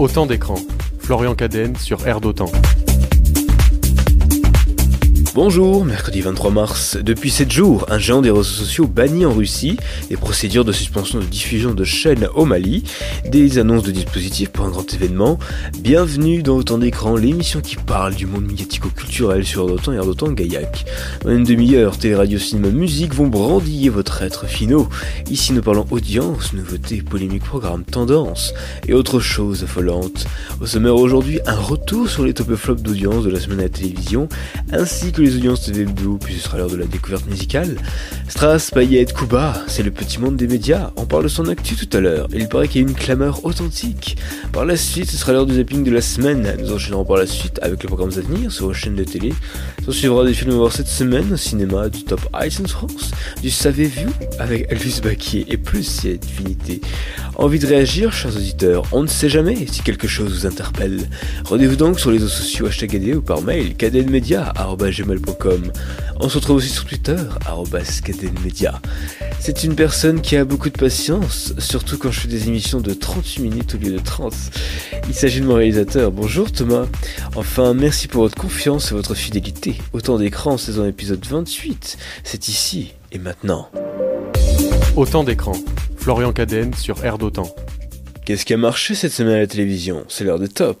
Autant d'écran. Florian Cadenne sur Air d'Autant. Bonjour, mercredi 23 mars. Depuis 7 jours, un géant des réseaux sociaux banni en Russie, des procédures de suspension de diffusion de chaînes au Mali, des annonces de dispositifs pour un grand événement. Bienvenue dans Autant d'écran, l'émission qui parle du monde médiatico-culturel sur Autant et Autant Gaillac. En une demi-heure, télé, radio, cinéma, musique vont brandiller votre être finaux. Ici, nous parlons audience, nouveautés, polémiques, programmes, tendances et autres choses affolantes. Au sommaire aujourd'hui, un retour sur les top flops d'audience de la semaine à la télévision, ainsi que les audiences TV Blue, puis ce sera l'heure de la découverte musicale. Strass, Payet, Kuba, c'est le petit monde des médias. On parle de son actu tout à l'heure. Il paraît qu'il y a une clameur authentique. Par la suite, ce sera l'heure du zapping de la semaine. Nous enchaînerons par la suite avec les programmes à venir sur vos chaînes de télé. On suivra des films à voir cette semaine au cinéma, du Top Ice France, du Savez-vous avec Elvis Baquier et plus si infinité. Envie de réagir, chers auditeurs On ne sait jamais si quelque chose vous interpelle. Rendez-vous donc sur les réseaux sociaux hashtag ou par mail on se retrouve aussi sur Twitter, @cadenmedia. C'est une personne qui a beaucoup de patience, surtout quand je fais des émissions de 38 minutes au lieu de 30. Il s'agit de mon réalisateur. Bonjour Thomas. Enfin, merci pour votre confiance et votre fidélité. Autant d'écran, saison épisode 28. C'est ici et maintenant. Autant d'écran. Florian Cadenne sur Air d'Autant. Qu'est-ce qui a marché cette semaine à la télévision? C'est l'heure de top.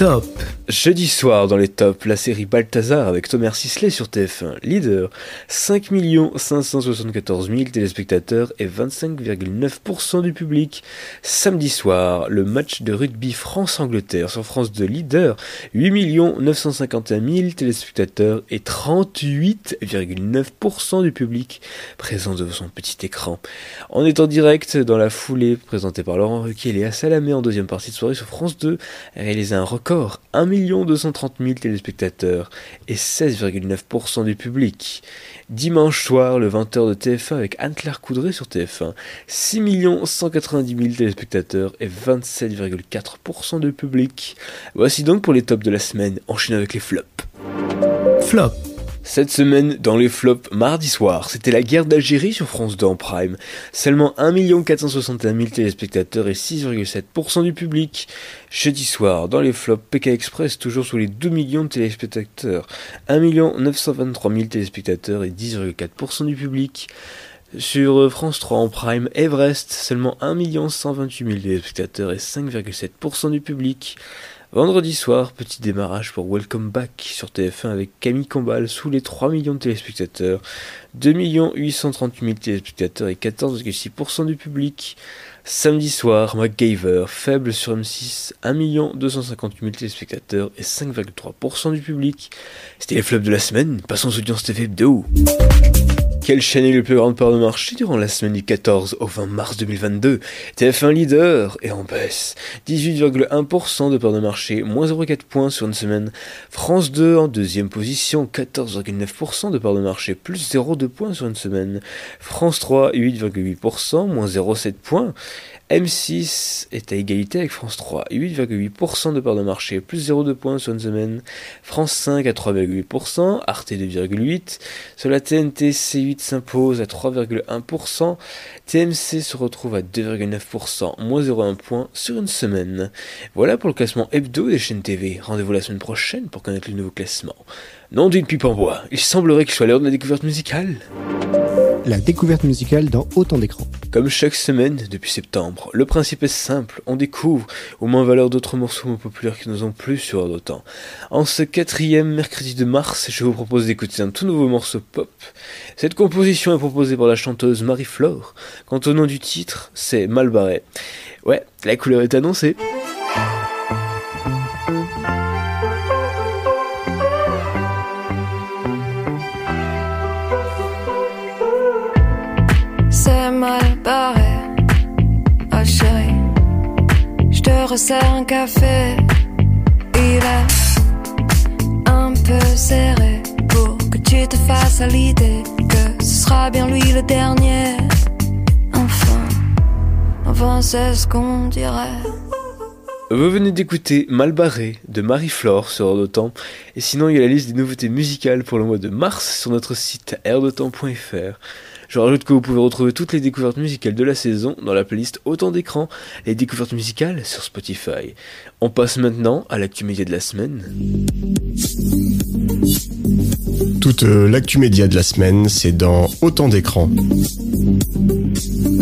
Top Jeudi soir dans les tops, la série Balthazar avec Thomas Sisley sur TF1, leader, 5 574 000 téléspectateurs et 25,9% du public. Samedi soir, le match de rugby France-Angleterre sur France 2, leader, 8 951 000 téléspectateurs et 38,9% du public présent devant son petit écran. En direct dans la foulée présentée par Laurent Ruquier et Léa Salamé en deuxième partie de soirée sur France 2, réalisé un record, 1 230 000 téléspectateurs et 16,9% du public. Dimanche soir, le 20h de TF1 avec Anne-Claire Coudray sur TF1, 6 190 000 téléspectateurs et 27,4% du public. Voici donc pour les tops de la semaine, enchaînons avec les flops. Flop cette semaine, dans les flops, mardi soir, c'était la guerre d'Algérie sur France 2 en prime. Seulement 1 461 000 téléspectateurs et 6,7% du public. Jeudi soir, dans les flops, PK Express toujours sous les 2 millions de téléspectateurs. 1 923 000 téléspectateurs et 10,4% du public. Sur France 3 en prime, Everest, seulement 1 128 000 téléspectateurs et 5,7% du public. Vendredi soir, petit démarrage pour Welcome Back sur TF1 avec Camille Combal sous les 3 millions de téléspectateurs, 2 838 000 téléspectateurs et 14,6% du public. Samedi soir, MacGyver, faible sur M6, 1 258 000 téléspectateurs et 5,3% du public. C'était les flops de la semaine, passons aux audiences TV hebdo. Quelle chaîne est le plus grande part de marché durant la semaine du 14 au 20 mars 2022 TF1 leader et en baisse. 18,1% de part de marché, moins 0,4 points sur une semaine. France 2 en deuxième position, 14,9% de part de marché, plus 0,2 points sur une semaine. France 3, 8,8%, moins 0,7 points. M6 est à égalité avec France 3, 8,8% de part de marché, plus 0,2 points sur une semaine. France 5 à 3,8%, Arte 2,8%. Sur la TNT, C8 s'impose à 3,1%. TMC se retrouve à 2,9%, moins 0,1 point sur une semaine. Voilà pour le classement hebdo des chaînes TV. Rendez-vous la semaine prochaine pour connaître le nouveau classement. Non d'une pipe en bois, il semblerait qu'il soit l'heure de la découverte musicale la découverte musicale dans autant d'écrans. Comme chaque semaine depuis septembre, le principe est simple, on découvre au moins valeur d'autres morceaux populaires qui nous ont plu sur d'autant. En ce quatrième mercredi de mars, je vous propose d'écouter un tout nouveau morceau pop. Cette composition est proposée par la chanteuse Marie-Flore. Quant au nom du titre, c'est Malbarré. Ouais, la couleur est annoncée. Resserre un café. Il est un peu serré pour que tu te fasses à l'idée que ce sera bien lui le dernier. Enfin, enfin c'est ce qu'on dirait. Vous venez d'écouter Malbarré de Marie-Flore sur Air Temps. Et sinon, il y a la liste des nouveautés musicales pour le mois de mars sur notre site airdetemps.fr. Je rajoute que vous pouvez retrouver toutes les découvertes musicales de la saison dans la playlist Autant d'écran, les découvertes musicales sur Spotify. On passe maintenant à l'actu média de la semaine. Toute euh, l'actu média de la semaine, c'est dans Autant d'écran.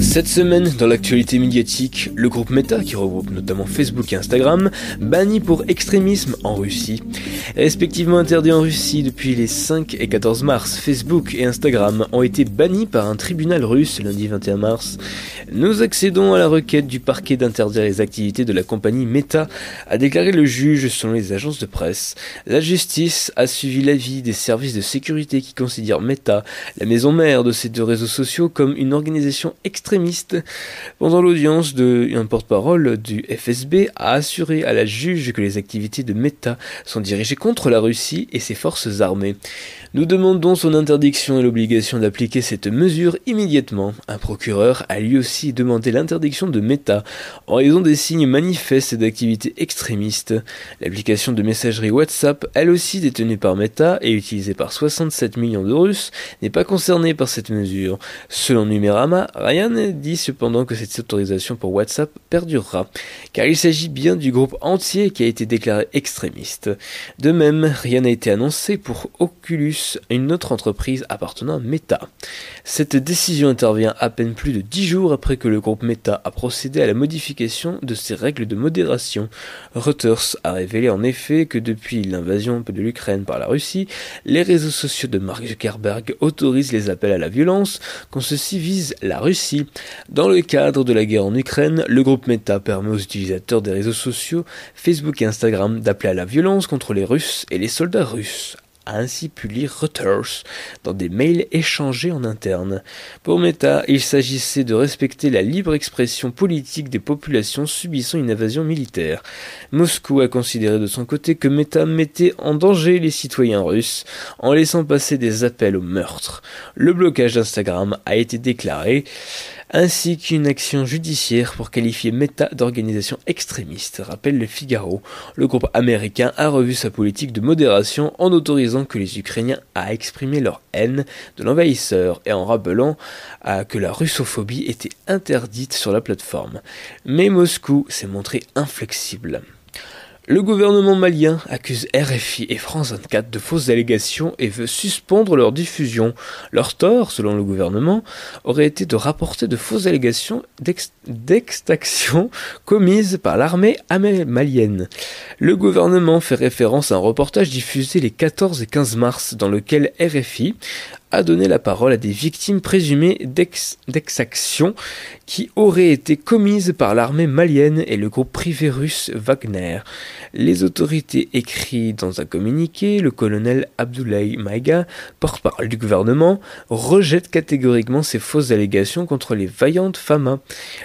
Cette semaine, dans l'actualité médiatique, le groupe Meta, qui regroupe notamment Facebook et Instagram, banni pour extrémisme en Russie. Respectivement interdit en Russie depuis les 5 et 14 mars, Facebook et Instagram ont été bannis par un tribunal russe lundi 21 mars. Nous accédons à la requête du parquet d'interdire les activités de la compagnie Meta, a déclaré le juge selon les agences de presse. La justice a suivi l'avis des services de sécurité qui considèrent Meta, la maison mère de ces deux réseaux sociaux, comme une organisation extrémiste. Pendant l'audience, un porte-parole du FSB a assuré à la juge que les activités de Meta sont dirigées contre la Russie et ses forces armées. Nous demandons son interdiction et l'obligation d'appliquer cette mesure immédiatement. Un procureur a lui aussi demandé l'interdiction de Meta en raison des signes manifestes d'activités extrémistes. L'application de messagerie WhatsApp, elle aussi détenue par Meta et utilisée par 67 millions de Russes, n'est pas concernée par cette mesure. Selon Numérama, rien n'est dit cependant que cette autorisation pour WhatsApp perdurera, car il s'agit bien du groupe entier qui a été déclaré extrémiste. De même, rien n'a été annoncé pour Oculus une autre entreprise appartenant à Meta. Cette décision intervient à peine plus de 10 jours après que le groupe Meta a procédé à la modification de ses règles de modération. Reuters a révélé en effet que depuis l'invasion de l'Ukraine par la Russie, les réseaux sociaux de Mark Zuckerberg autorisent les appels à la violence quand ceux-ci visent la Russie. Dans le cadre de la guerre en Ukraine, le groupe Meta permet aux utilisateurs des réseaux sociaux Facebook et Instagram d'appeler à la violence contre les Russes et les soldats russes a ainsi pu lire Reuters dans des mails échangés en interne. Pour Meta, il s'agissait de respecter la libre expression politique des populations subissant une invasion militaire. Moscou a considéré de son côté que Meta mettait en danger les citoyens russes en laissant passer des appels au meurtre. Le blocage d'Instagram a été déclaré ainsi qu'une action judiciaire pour qualifier Meta d'organisation extrémiste, rappelle le Figaro. Le groupe américain a revu sa politique de modération en autorisant que les Ukrainiens à exprimer leur haine de l'envahisseur et en rappelant que la russophobie était interdite sur la plateforme. Mais Moscou s'est montré inflexible. Le gouvernement malien accuse RFI et France 24 de fausses allégations et veut suspendre leur diffusion. Leur tort, selon le gouvernement, aurait été de rapporter de fausses allégations d'extraction commises par l'armée malienne. Le gouvernement fait référence à un reportage diffusé les 14 et 15 mars dans lequel RFI a donné la parole à des victimes présumées d'exactions qui auraient été commises par l'armée malienne et le groupe privé russe Wagner. Les autorités écrivent dans un communiqué, le colonel Abdoulaye Maïga, porte-parole du gouvernement, rejette catégoriquement ces fausses allégations contre les vaillantes FAMA,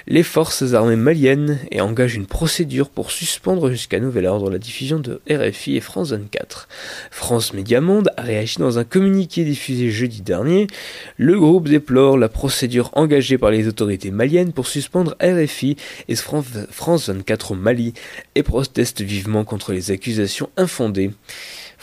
les forces armées maliennes, et engage une procédure pour suspendre jusqu'à nouvel ordre la diffusion de RFI et France 24. France Média Monde a réagi dans un communiqué diffusé jeudi dernier, le groupe déplore la procédure engagée par les autorités maliennes pour suspendre RFI et France 24 au Mali et proteste vivement contre les accusations infondées.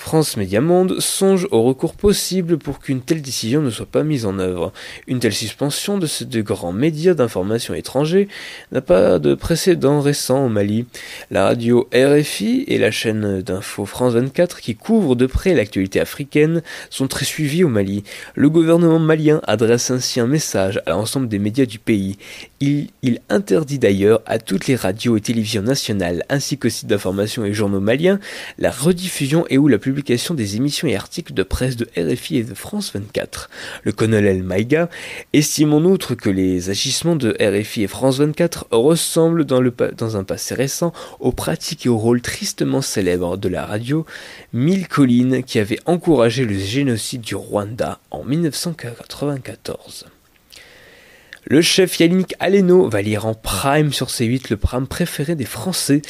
France Média Monde songe au recours possible pour qu'une telle décision ne soit pas mise en œuvre. Une telle suspension de ces deux grands médias d'information étrangers n'a pas de précédent récent au Mali. La radio RFI et la chaîne d'info France 24 qui couvrent de près l'actualité africaine sont très suivies au Mali. Le gouvernement malien adresse ainsi un message à l'ensemble des médias du pays. Il, interdit d'ailleurs à toutes les radios et télévisions nationales ainsi qu'aux sites d'information et journaux maliens la rediffusion et ou la publication des émissions et articles de presse de RFI et de France 24. Le colonel Maïga estime en outre que les agissements de RFI et France 24 ressemblent dans, le, dans un passé récent aux pratiques et au rôle tristement célèbre de la radio Mille Collines qui avait encouragé le génocide du Rwanda en 1994. Le chef Yannick Aleno va lire en prime sur C8 le prime préféré des Français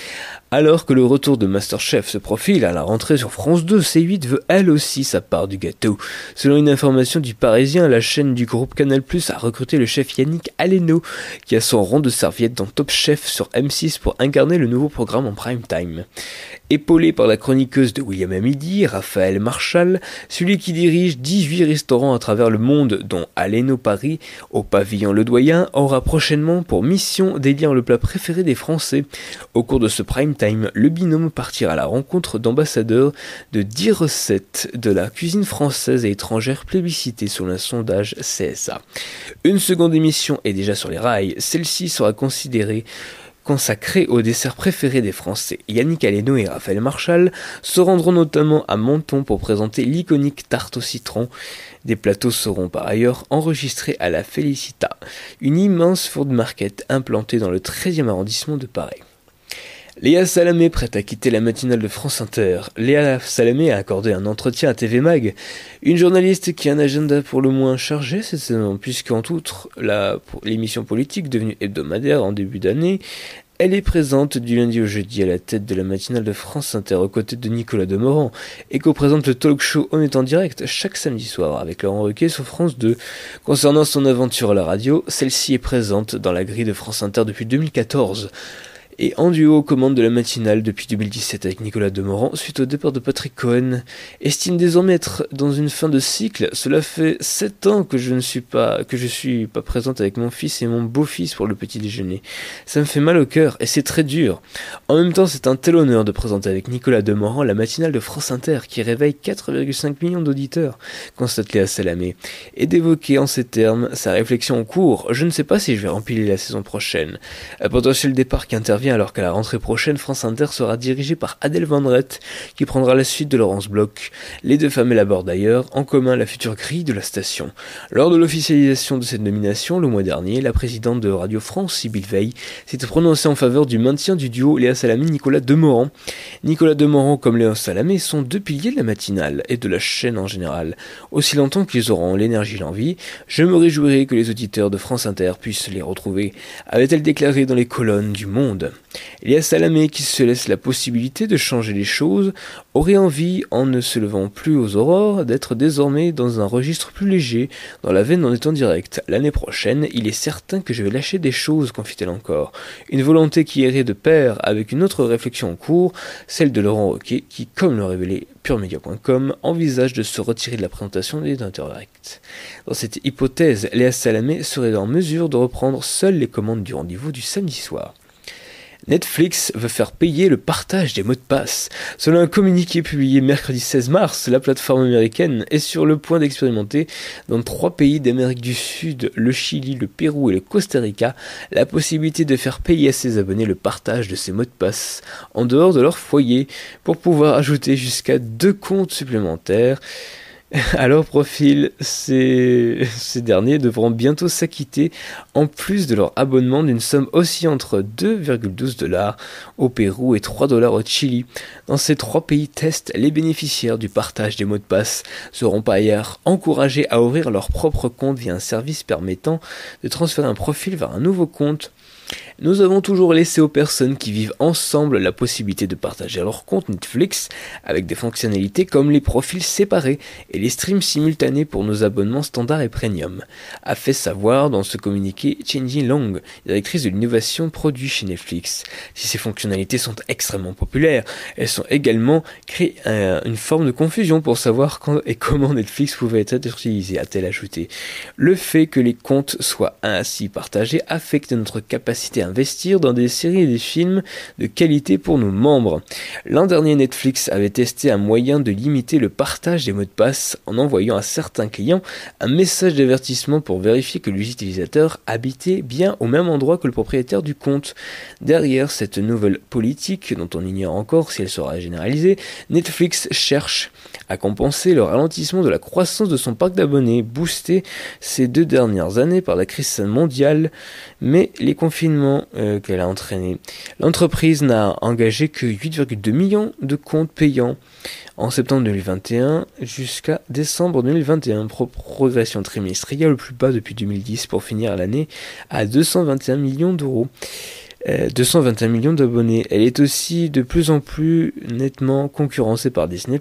alors que le retour de Masterchef se profile à la rentrée sur France 2, C8 veut elle aussi sa part du gâteau. Selon une information du Parisien, la chaîne du groupe Canal a recruté le chef Yannick Aleno, qui a son rang de serviette dans Top Chef sur M6 pour incarner le nouveau programme en prime time. Épaulé par la chroniqueuse de William Amidi, Raphaël Marshall, celui qui dirige 18 restaurants à travers le monde, dont Aleno Paris, au pavillon Le Doyen, aura prochainement pour mission d'élire le plat préféré des Français. Au cours de ce prime le binôme partira à la rencontre d'ambassadeurs de 10 recettes de la cuisine française et étrangère plébiscitées sur un sondage CSA. Une seconde émission est déjà sur les rails, celle-ci sera considérée consacrée au dessert préféré des Français. Yannick Aleno et Raphaël Marchal se rendront notamment à Menton pour présenter l'iconique tarte au citron. Des plateaux seront par ailleurs enregistrés à la Felicita, une immense food market implantée dans le 13e arrondissement de Paris. Léa Salamé prête à quitter la matinale de France Inter. Léa Salamé a accordé un entretien à TV Mag, une journaliste qui a un agenda pour le moins chargé cette saison, puisqu'en outre l'émission politique devenue hebdomadaire en début d'année, elle est présente du lundi au jeudi à la tête de la matinale de France Inter aux côtés de Nicolas Demorand et co-présente le talk show On est en direct chaque samedi soir avec Laurent Ruquet sur France 2. Concernant son aventure à la radio, celle-ci est présente dans la grille de France Inter depuis 2014 et en duo aux commandes de la matinale depuis 2017 avec Nicolas Demorand suite au départ de Patrick Cohen. Estime désormais être dans une fin de cycle. Cela fait 7 ans que je ne suis pas, que je suis pas présente avec mon fils et mon beau-fils pour le petit déjeuner. Ça me fait mal au cœur et c'est très dur. En même temps, c'est un tel honneur de présenter avec Nicolas Demorand la matinale de France Inter qui réveille 4,5 millions d'auditeurs, constate Léa Salamé, et d'évoquer en ces termes sa réflexion en cours. Je ne sais pas si je vais remplir la saison prochaine. Un potentiel départ qui intervient alors qu'à la rentrée prochaine, France Inter sera dirigée par Adèle Van qui prendra la suite de Laurence Bloch. Les deux femmes élaborent d'ailleurs en commun la future grille de la station. Lors de l'officialisation de cette nomination, le mois dernier, la présidente de Radio France, Sybille Veil, s'est prononcée en faveur du maintien du duo Léa Salamé-Nicolas Demorand. Nicolas Demorand comme Léa Salamé sont deux piliers de la matinale et de la chaîne en général. Aussi longtemps qu'ils auront l'énergie et l'envie, je me réjouirai que les auditeurs de France Inter puissent les retrouver, avait-elle déclaré dans les colonnes du Monde. Léa Salamé, qui se laisse la possibilité de changer les choses, aurait envie, en ne se levant plus aux aurores, d'être désormais dans un registre plus léger, dans la veine en étant direct. L'année prochaine, il est certain que je vais lâcher des choses, confie-t-elle encore. Une volonté qui irait de pair avec une autre réflexion en cours, celle de Laurent Roquet, qui, comme le révélé puremedia.com, envisage de se retirer de la présentation des Direct. Dans cette hypothèse, Léa Salamé serait en mesure de reprendre seule les commandes du rendez-vous du samedi soir. Netflix veut faire payer le partage des mots de passe. Selon un communiqué publié mercredi 16 mars, la plateforme américaine est sur le point d'expérimenter dans trois pays d'Amérique du Sud, le Chili, le Pérou et le Costa Rica, la possibilité de faire payer à ses abonnés le partage de ces mots de passe en dehors de leur foyer pour pouvoir ajouter jusqu'à deux comptes supplémentaires. À leur profil, ces, derniers devront bientôt s'acquitter, en plus de leur abonnement, d'une somme aussi entre 2,12 dollars au Pérou et 3 dollars au Chili. Dans ces trois pays tests, les bénéficiaires du partage des mots de passe seront par ailleurs encouragés à ouvrir leur propre compte via un service permettant de transférer un profil vers un nouveau compte nous avons toujours laissé aux personnes qui vivent ensemble la possibilité de partager leur compte Netflix avec des fonctionnalités comme les profils séparés et les streams simultanés pour nos abonnements standard et premium, a fait savoir dans ce communiqué Chenji Long, directrice de l'innovation produit chez Netflix. Si ces fonctionnalités sont extrêmement populaires, elles sont également créées une forme de confusion pour savoir quand et comment Netflix pouvait être utilisé, a-t-elle ajouté. Le fait que les comptes soient ainsi partagés affecte notre capacité investir dans des séries et des films de qualité pour nos membres. L'an dernier, Netflix avait testé un moyen de limiter le partage des mots de passe en envoyant à certains clients un message d'avertissement pour vérifier que l'utilisateur habitait bien au même endroit que le propriétaire du compte. Derrière cette nouvelle politique, dont on ignore encore si elle sera généralisée, Netflix cherche à compenser le ralentissement de la croissance de son parc d'abonnés, boosté ces deux dernières années par la crise mondiale, mais les confinements euh, qu'elle a entraîné. L'entreprise n'a engagé que 8,2 millions de comptes payants en septembre 2021 jusqu'à décembre 2021. progression trimestrielle le plus bas depuis 2010 pour finir l'année à 221 millions d'euros. 221 euh, millions d'abonnés. Elle est aussi de plus en plus nettement concurrencée par Disney+.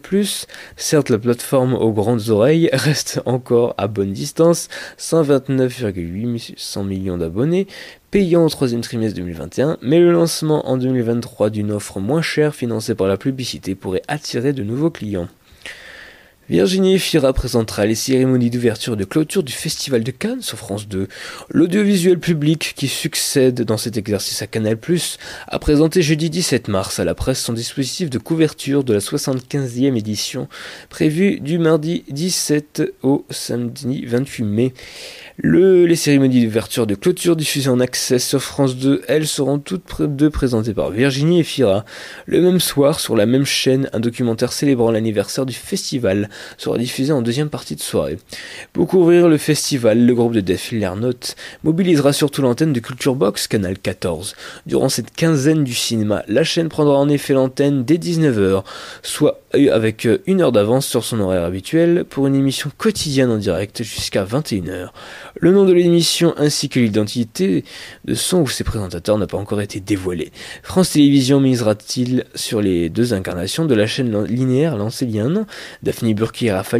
Certes, la plateforme aux grandes oreilles reste encore à bonne distance, 129,8 millions d'abonnés, payant au troisième trimestre 2021, mais le lancement en 2023 d'une offre moins chère financée par la publicité pourrait attirer de nouveaux clients. Virginie Fira présentera les cérémonies d'ouverture et de clôture du Festival de Cannes sur France 2. L'audiovisuel public qui succède dans cet exercice à Canal+, a présenté jeudi 17 mars à la presse son dispositif de couverture de la 75e édition prévue du mardi 17 au samedi 28 mai. Le, les cérémonies d'ouverture de clôture diffusées en accès sur France 2, elles seront toutes deux présentées par Virginie et Fira. Le même soir, sur la même chaîne, un documentaire célébrant l'anniversaire du festival sera diffusé en deuxième partie de soirée. Pour couvrir le festival, le groupe de Def Lernotte mobilisera surtout l'antenne de Culture Box, canal 14. Durant cette quinzaine du cinéma, la chaîne prendra en effet l'antenne dès 19h, soit avec une heure d'avance sur son horaire habituel, pour une émission quotidienne en direct jusqu'à 21h. Le nom de l'émission ainsi que l'identité de son ou ses présentateurs n'a pas encore été dévoilé. France Télévisions misera-t-il sur les deux incarnations de la chaîne linéaire lancée il y a un an, Daphne Burki et Raphaël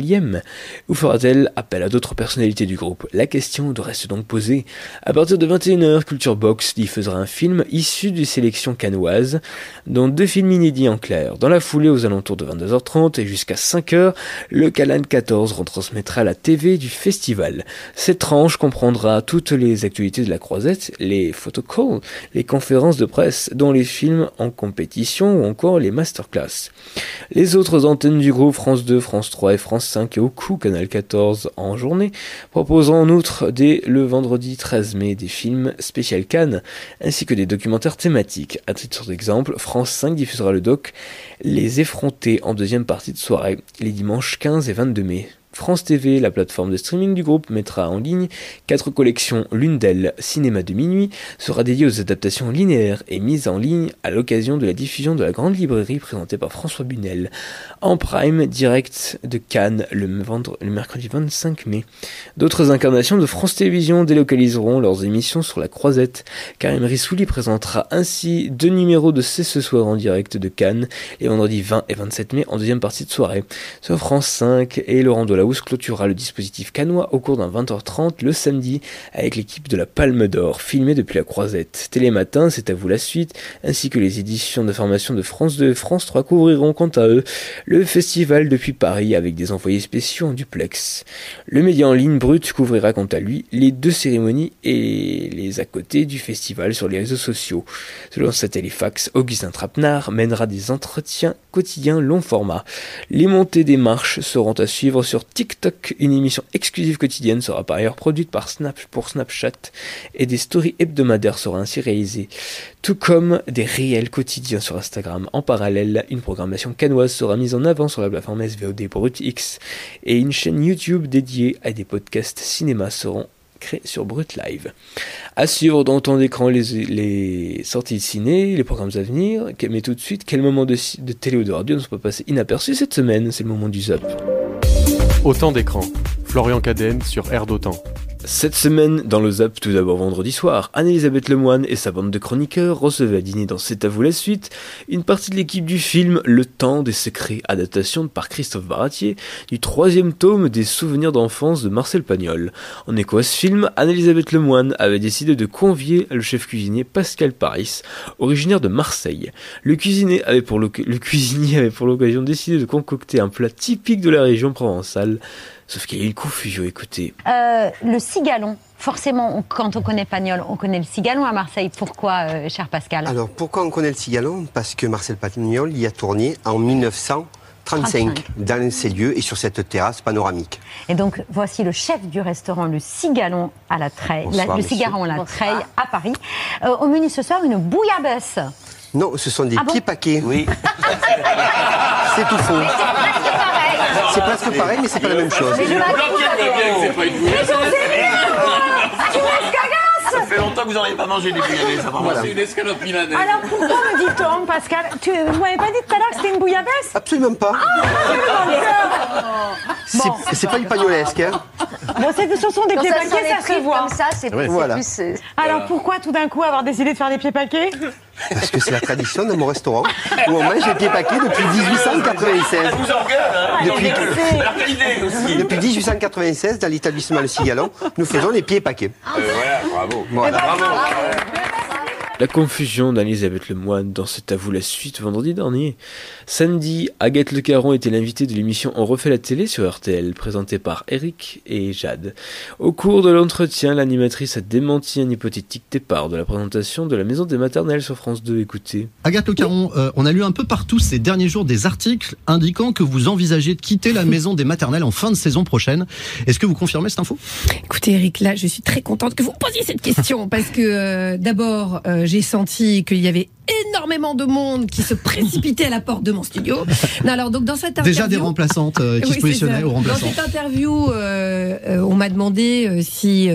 ou fera-t-elle appel à d'autres personnalités du groupe? La question reste donc posée. À partir de 21h, Culture Box diffusera un film issu du sélection canoise, dont deux films inédits en clair. Dans la foulée aux alentours de 22h30 et jusqu'à 5h, le Calan 14 retransmettra la TV du festival. Cette tranche comprendra toutes les actualités de la croisette, les photocalls, les conférences de presse, dont les films en compétition ou encore les masterclass. Les autres antennes du groupe France 2, France 3 et France 5 et au coup Canal 14 en journée proposent en outre dès le vendredi 13 mai des films spécial Cannes ainsi que des documentaires thématiques. À titre d'exemple, France 5 diffusera le doc Les effrontés en deuxième partie de soirée les dimanches 15 et 22 mai. France TV, la plateforme de streaming du groupe, mettra en ligne quatre collections. L'une d'elles, Cinéma de minuit, sera dédiée aux adaptations linéaires et mise en ligne à l'occasion de la diffusion de la grande librairie présentée par François Bunel en prime direct de Cannes le, mercredi 25 mai. D'autres incarnations de France Télévisions délocaliseront leurs émissions sur la croisette. Karim Rissouli présentera ainsi deux numéros de C'est ce soir en direct de Cannes les vendredis 20 et 27 mai en deuxième partie de soirée. Sur France 5 et Laurent Delahousse clôturera le dispositif canois au cours d'un 20h30 le samedi avec l'équipe de la Palme d'Or, filmée depuis la Croisette. Télématin, c'est à vous la suite, ainsi que les éditions d'information de France 2 et France 3 couvriront quant à eux le festival depuis Paris avec des envoyés spéciaux en duplex. Le média en ligne brut couvrira quant à lui les deux cérémonies et les à côté du festival sur les réseaux sociaux. Selon Satellifax, Augustin Trapenard mènera des entretiens quotidiens long format. Les montées des marches seront à suivre sur TikTok. Une émission exclusive quotidienne sera par ailleurs produite par Snap pour Snapchat et des stories hebdomadaires seront ainsi réalisées, tout comme des réels quotidiens sur Instagram. En parallèle, une programmation canoise sera mise en avant sur la plateforme SVOD Brut X et une chaîne YouTube dédiée à des podcasts cinéma seront créés sur Brut Live. À suivre dans ton écran les, sorties de ciné, les programmes à venir, mais tout de suite, quel moment de, télé ou de radio ne se peut passer inaperçu cette semaine? C'est le moment du zap. Autant d'écran. Florian Cadenne sur Air d'Autant. Cette semaine, dans le Zap, tout d'abord vendredi soir, Anne-Elisabeth Lemoine et sa bande de chroniqueurs recevaient à dîner dans C'est à vous la suite une partie de l'équipe du film Le Temps des Secrets, adaptation par Christophe Baratier du troisième tome des souvenirs d'enfance de Marcel Pagnol. En écho à ce film, Anne-Elisabeth Lemoine avait décidé de convier le chef cuisinier Pascal Paris, originaire de Marseille. Le cuisinier avait pour l'occasion décidé de concocter un plat typique de la région provençale, Sauf qu'il y a eu une confusion, écoutez. Euh, le cigalon. Forcément, quand on connaît Pagnol, on connaît le cigalon à Marseille. Pourquoi, euh, cher Pascal Alors, pourquoi on connaît le cigalon Parce que Marcel Pagnol y a tourné en 1935 dans ces lieux et sur cette terrasse panoramique. Et donc, voici le chef du restaurant Le Cigalon à la Treille, le Cigalon à la Treille à Paris. Euh, au menu ce soir, une bouillabaisse. Non, ce sont des Ah bon petits paquets. Oui. C'est tout faux. C'est presque pareil, mais c'est pas la même chose. Mais je rien Ah, tu me laisses cagasse fait longtemps que vous n'auriez pas mangé des bouillabaisse. Voilà. C'est une escalope milanaise. Alors pourquoi me dit-on, Pascal tu, Vous m'avez pas dit tout à l'heure que c'était une bouillabaisse? Absolument pas. Ah, c'est pas du pagnolesque. Hein. Bon, ce sont des pieds paquets, ça se voit. Comme ça, c'est voilà. plus. Alors pourquoi tout d'un coup avoir décidé de faire des pieds paquets Parce que c'est la tradition de mon restaurant où on mange des pieds paquets depuis 1896. Ça vous engueule, hein Depuis, depuis 1896, dans l'établissement Le Cigalon, nous faisons les pieds paquets. Euh, voilà, bravo. Voilà. Bravo. La confusion d'Elisabeth Lemoine dans cet avou la suite vendredi dernier. Samedi, Agathe Le Caron était l'invitée de l'émission On refait la télé sur RTL, présentée par Eric et Jade. Au cours de l'entretien, l'animatrice a démenti un hypothétique départ de la présentation de la maison des maternelles sur France 2. Écoutez. Agathe Le Caron, euh, on a lu un peu partout ces derniers jours des articles indiquant que vous envisagez de quitter la maison des maternelles en fin de saison prochaine. Est-ce que vous confirmez cette info? Écoutez Eric, là je suis très contente que vous posiez cette question parce que euh, d'abord euh, j'ai senti qu'il y avait énormément de monde qui se précipitait à la porte de mon studio. Non, alors donc dans cette interview, Déjà des remplaçantes euh, qui Oui, se positionnaient aux remplaçants. Dans cette interview, euh, euh, on m'a demandé euh, si,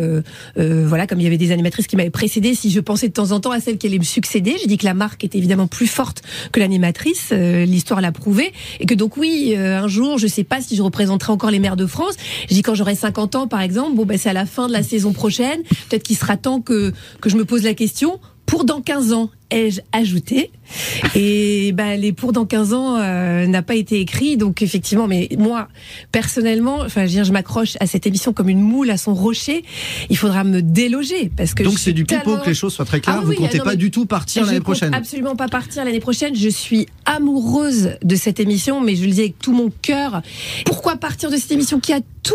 voilà, comme il y avait des animatrices qui m'avaient précédé, si je pensais de temps en temps à celle qui allait me succéder. J'ai dit que la marque était évidemment plus forte que l'animatrice. L'histoire l'a prouvé. Et que donc oui, un jour, je sais pas si je représenterai encore les maires de France. J'ai dit quand j'aurai 50 ans, par exemple, bon, ben, c'est à la fin de la saison prochaine. Peut-être qu'il sera temps que, que je me pose la question. Pour dans 15 ans, ai-je ajouté Et ben les pour dans 15 ans euh, n'a pas été écrit, donc effectivement. Mais moi, personnellement, enfin, je, je m'accroche à cette émission comme une moule à son rocher. Il faudra me déloger parce que Donc c'est du pipeau que les choses soient très claires. Ah vous oui, comptez non, pas du tout partir l'année prochaine. Absolument pas partir l'année prochaine. Je suis amoureuse de cette émission, mais je le dis avec tout mon cœur. Pourquoi partir de cette émission qui a tout?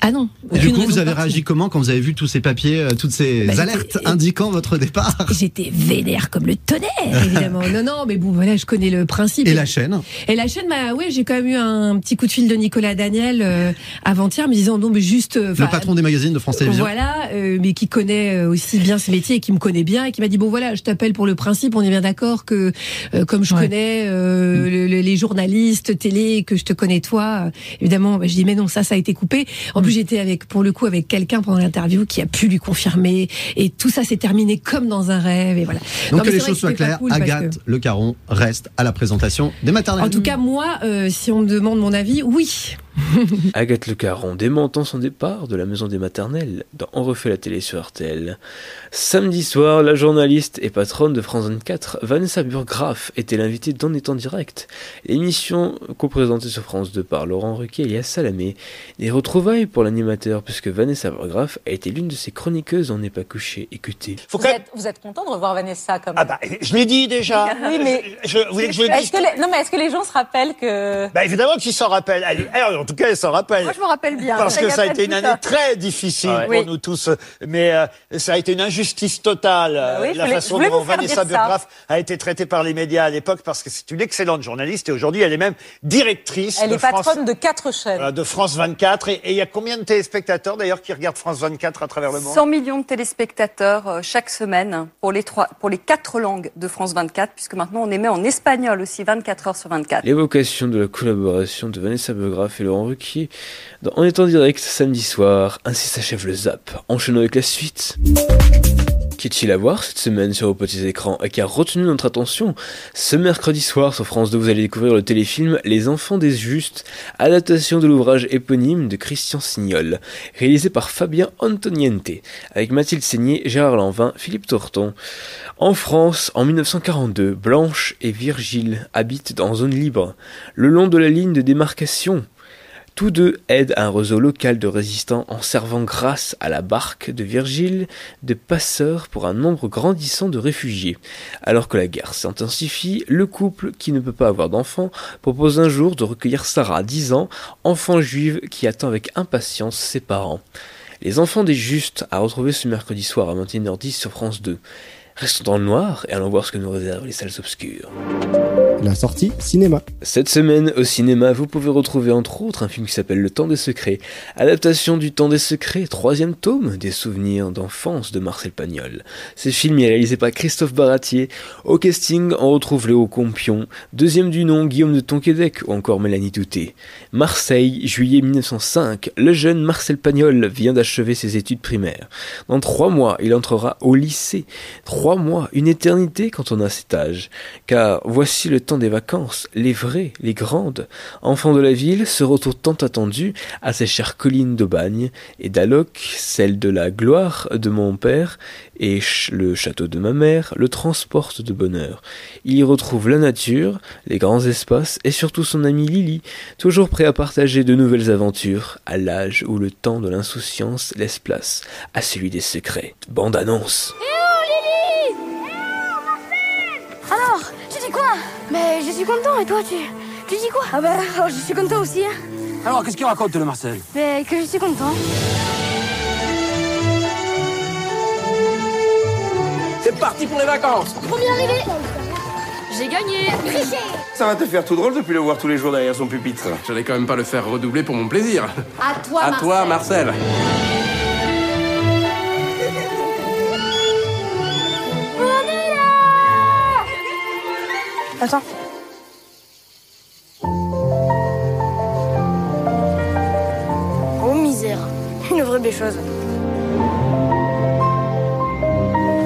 Ah non. Du coup, vous avez réagi comment quand vous avez vu tous ces papiers, euh, toutes ces Bah, alertes indiquant votre départ? J'étais vénère comme le tonnerre, évidemment. non, non, mais bon, voilà, je connais le principe. Et la chaîne Et la chaîne, bah, ouais, j'ai quand même eu un petit coup de fil de Nicolas Daniel euh, avant-hier, me disant non, mais juste. euh, Le patron des magazines de France Télévisions Voilà, euh, mais qui connaît euh, aussi bien ce métier et qui me connaît bien et qui m'a dit bon voilà, je t'appelle pour le principe. On est bien d'accord que euh, comme je Ouais. connais euh, le- le- les journalistes télé, que je te connais toi, évidemment, bah, je dis mais non, ça, ça a été coupé. En plus, j'étais avec pour le coup avec quelqu'un pendant l'interview qui a pu lui confirmer et tout ça s'est terminé comme dans un rêve et voilà. Donc Non, mais que les choses soient claires, cool parce que- Agathe Le Caron reste à la présentation des maternelles. En tout cas, moi, euh, si on me demande mon avis, oui. Agathe Le Caron démentant son départ de la maison des maternelles dans On refait la télé sur RTL. Samedi soir, la journaliste et patronne de France 24, Vanessa Burgraff, était l'invitée d'En étant direct. L'émission co-présentée sur France 2 par Laurent Ruquier et Léa Salamé. Des retrouvailles pour l'animateur puisque Vanessa Burgraff a été l'une de ses chroniqueuses On n'est pas couché. Écoutez. Vous, êtes, vous êtes content de revoir Vanessa comme Ah bah, je l'ai dit déjà. Oui, mais Je, vous voulez que je le est-ce dise que les- non, mais est-ce que les gens se rappellent que Bah évidemment qu'ils s'en rappellent. Elle- elle, en tout cas, elle s'en rappelle. Moi, je me rappelle bien. Parce que ça a été une année très difficile Ouais. pour Oui. nous tous. Mais euh, ça a été une injustice totale, euh, oui, je la voulais- façon dont Vanessa. Burgraff a été traitée par les médias à l'époque, parce que c'est une excellente journaliste et aujourd'hui, elle est même directrice elle de est France. patronne de quatre chaînes de France 24 et et il y a combien de téléspectateurs d'ailleurs qui regardent France 24 à travers le monde 100 millions de téléspectateurs euh, chaque semaine pour les, trois, pour les quatre langues de France 24, puisque maintenant on émet en espagnol aussi 24 heures sur 24. L'évocation de la collaboration de Vanessa Burgraff et Laurent Ruquier On est en direct samedi soir. Ainsi s'achève le zap. Enchaînons avec la suite. Qu'est-il à voir cette semaine sur vos petits écrans et qui a retenu notre attention Ce mercredi soir sur France 2, vous allez découvrir le téléfilm Les Enfants des Justes, adaptation de l'ouvrage éponyme de Christian Signol, réalisé par Fabien Antoniente, avec Mathilde Seigné, Gérard Lanvin, Philippe Torton. En France, en 1942, Blanche et Virgile habitent en zone libre, le long de la ligne de démarcation. Tous deux aident un réseau local de résistants en servant grâce à la barque de Virgile de passeur pour un nombre grandissant de réfugiés. Alors que la guerre s'intensifie, le couple, qui ne peut pas avoir d'enfants, propose un jour de recueillir Sarah, 10 ans, enfant juive qui attend avec impatience ses parents. Les enfants des justes à retrouver ce mercredi soir à 21h10 sur France 2. Restons dans le noir et allons voir ce que nous réservent les salles obscures. La sortie cinéma. Cette semaine, au cinéma, vous pouvez retrouver entre autres un film qui s'appelle Le Temps des Secrets, adaptation du Temps des Secrets, troisième tome des souvenirs d'enfance de Marcel Pagnol. Ce film est réalisé par Christophe Baratier. Au casting, on retrouve Léo Compion, deuxième du nom Guillaume de Tonquédec ou encore Mélanie Douté. Marseille, juillet 1905, le jeune Marcel Pagnol vient d'achever ses études primaires. Dans trois mois, il entrera au lycée. Trois mois, une éternité quand on a cet âge. Car voici le des vacances, les vraies, les grandes. Enfant de la ville, ce retour tant attendu à ces chères collines d'Aubagne et d'Alloc, celle de la gloire de mon père et le château de ma mère, le transporte de bonheur. Il y retrouve la nature, les grands espaces et surtout son ami Lily, toujours prêt à partager de nouvelles aventures à l'âge où le temps de l'insouciance laisse place à celui des secrets. Bande annonce. Content et toi tu, tu dis quoi? Ah bah alors, je suis content aussi. hein. Alors, qu'est-ce qu'il raconte, le Marcel? Mais que je suis content. C'est parti pour les vacances Premier arrivé J'ai gagné Ça va te faire tout drôle depuis le voir tous les jours derrière son pupitre. J'allais quand même pas le faire redoubler pour mon plaisir. À toi, à toi, Marcel. On est là Attends. Béchose.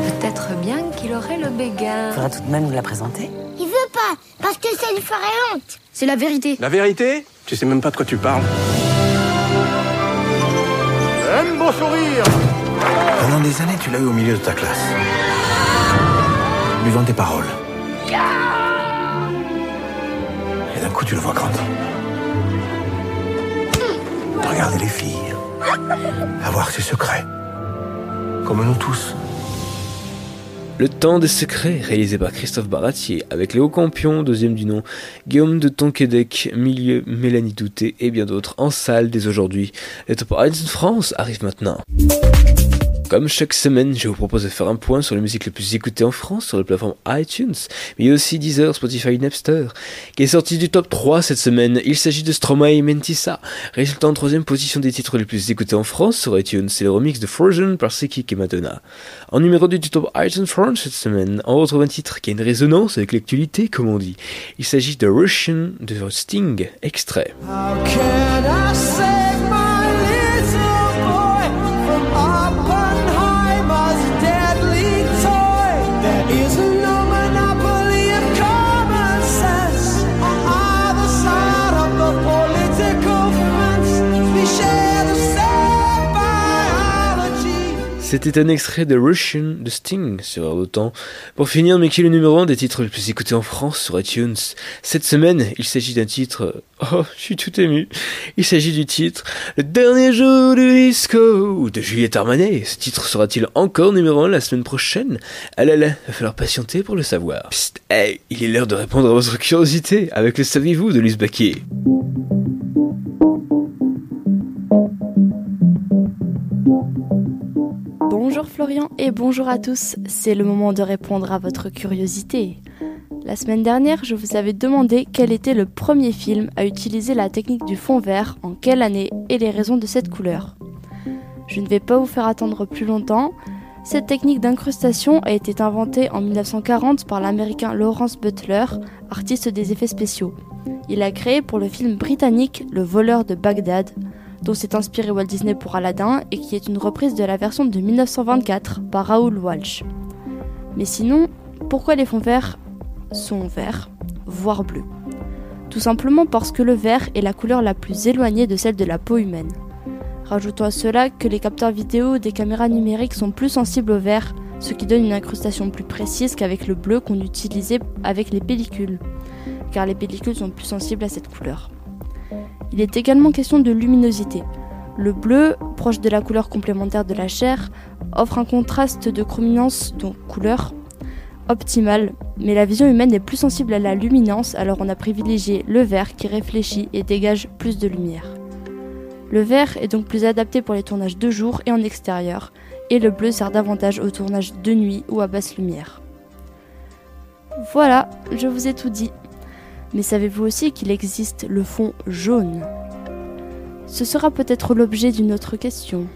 Peut-être bien qu'il aurait le béguin. Faudra tout de même nous la présenter. Il veut pas, parce que ça lui ferait honte. C'est la vérité. La vérité Tu sais même pas de quoi tu parles. Un beau sourire Pendant des années, tu l'as eu au milieu de ta classe. Buvant tes paroles. Et d'un coup, tu le vois grandir. Regardez les filles. Avoir ses secrets. Comme nous tous. Le temps des secrets, réalisé par Christophe Baratier, avec Léo Campion, deuxième du nom, Guillaume de Tonquédec, milieu Mélanie Douté et bien d'autres en salle dès aujourd'hui. Les Top France arrive maintenant. Comme chaque semaine, je vous propose de faire un point sur les musiques les plus écoutées en France sur la plateforme iTunes, mais aussi Deezer, Spotify, Napster, qui est sorti du top 3 cette semaine. Il s'agit de Stromae et Mentissa, résultant en troisième position des titres les plus écoutés en France sur iTunes. C'est le remix de Frozen par Seki et Madonna. En numéro 2 du top iTunes France cette semaine, on retrouve un titre qui a une résonance avec l'actualité, comme on dit. Il s'agit de Russian de Sting, extrait. C'était un extrait de Russian de Sting sur Air d'Otan. Pour finir, mais qui est le numéro 1 des titres les plus écoutés en France sur iTunes Cette semaine, il s'agit d'un titre... Oh, je suis tout ému. Il s'agit du titre Le dernier jour du disco de Juliette Armanet. Ce titre sera-t-il encore numéro 1 la semaine prochaine? Ah là là, va falloir patienter pour le savoir. Psst, hey, il est l'heure de répondre à votre curiosité avec le saviez-vous de Lise Baquier? Et bonjour à tous. C'est le moment de répondre à votre curiosité. La semaine dernière, je vous avais demandé quel était le premier film à utiliser la technique du fond vert, en quelle année et les raisons de cette couleur. Je ne vais pas vous faire attendre plus longtemps. Cette technique d'incrustation a été inventée en 1940 par l'américain Lawrence Butler, artiste des effets spéciaux. Il l'a créé pour le film britannique Le voleur de Bagdad, dont s'est inspiré Walt Disney pour Aladdin et qui est une reprise de la version de 1924 par Raoul Walsh. Mais sinon, pourquoi les fonds verts sont verts, voire bleus? Tout simplement parce que le vert est la couleur la plus éloignée de celle de la peau humaine. Rajoutons à cela que les capteurs vidéo des caméras numériques sont plus sensibles au vert, ce qui donne une incrustation plus précise qu'avec le bleu qu'on utilisait avec les pellicules, car les pellicules sont plus sensibles à cette couleur. Il est également question de luminosité. Le bleu, proche de la couleur complémentaire de la chair, offre un contraste de chrominance, donc couleur, optimal, mais la vision humaine est plus sensible à la luminance, alors on a privilégié le vert qui réfléchit et dégage plus de lumière. Le vert est donc plus adapté pour les tournages de jour et en extérieur, et le bleu sert davantage au tournage de nuit ou à basse lumière. Voilà, je vous ai tout dit. Mais savez-vous aussi qu'il existe le fond jaune? Ce sera peut-être l'objet d'une autre question.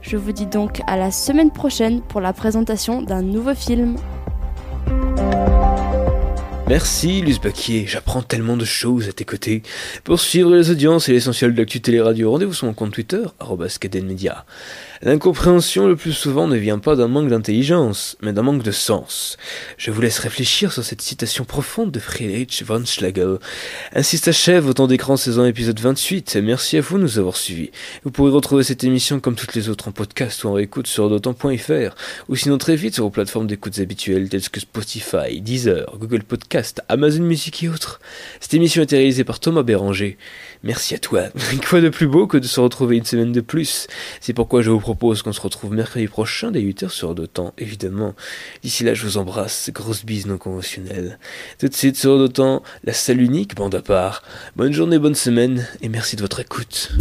Je vous dis donc à la semaine prochaine pour la présentation d'un nouveau film. Merci Luce Baquier, j'apprends tellement de choses à tes côtés. Pour suivre les audiences et l'essentiel de l'actu télé-radio, rendez-vous sur mon compte Twitter, @cadenmedia. L'incompréhension le plus souvent ne vient pas d'un manque d'intelligence, mais d'un manque de sens. Je vous laisse réfléchir sur cette citation profonde de Friedrich von Schlegel. Ainsi s'achève Autant d'écran saison épisode 28. Merci à vous de nous avoir suivis. Vous pourrez retrouver cette émission comme toutes les autres en podcast ou en écoute sur d'autant.fr ou sinon très vite sur vos plateformes d'écoute habituelles telles que Spotify, Deezer, Google Podcast, Amazon Music et autres. Cette émission a été réalisée par Thomas Béranger. Merci à toi. Quoi de plus beau que de se retrouver une semaine de plus C'est pourquoi je vous propose qu'on se retrouve mercredi prochain dès 8h sur temps, évidemment. D'ici là, je vous embrasse. Grosse bise non conventionnelle. Tout de suite sur temps, la salle unique, bande à part. Bonne journée, bonne semaine et merci de votre écoute.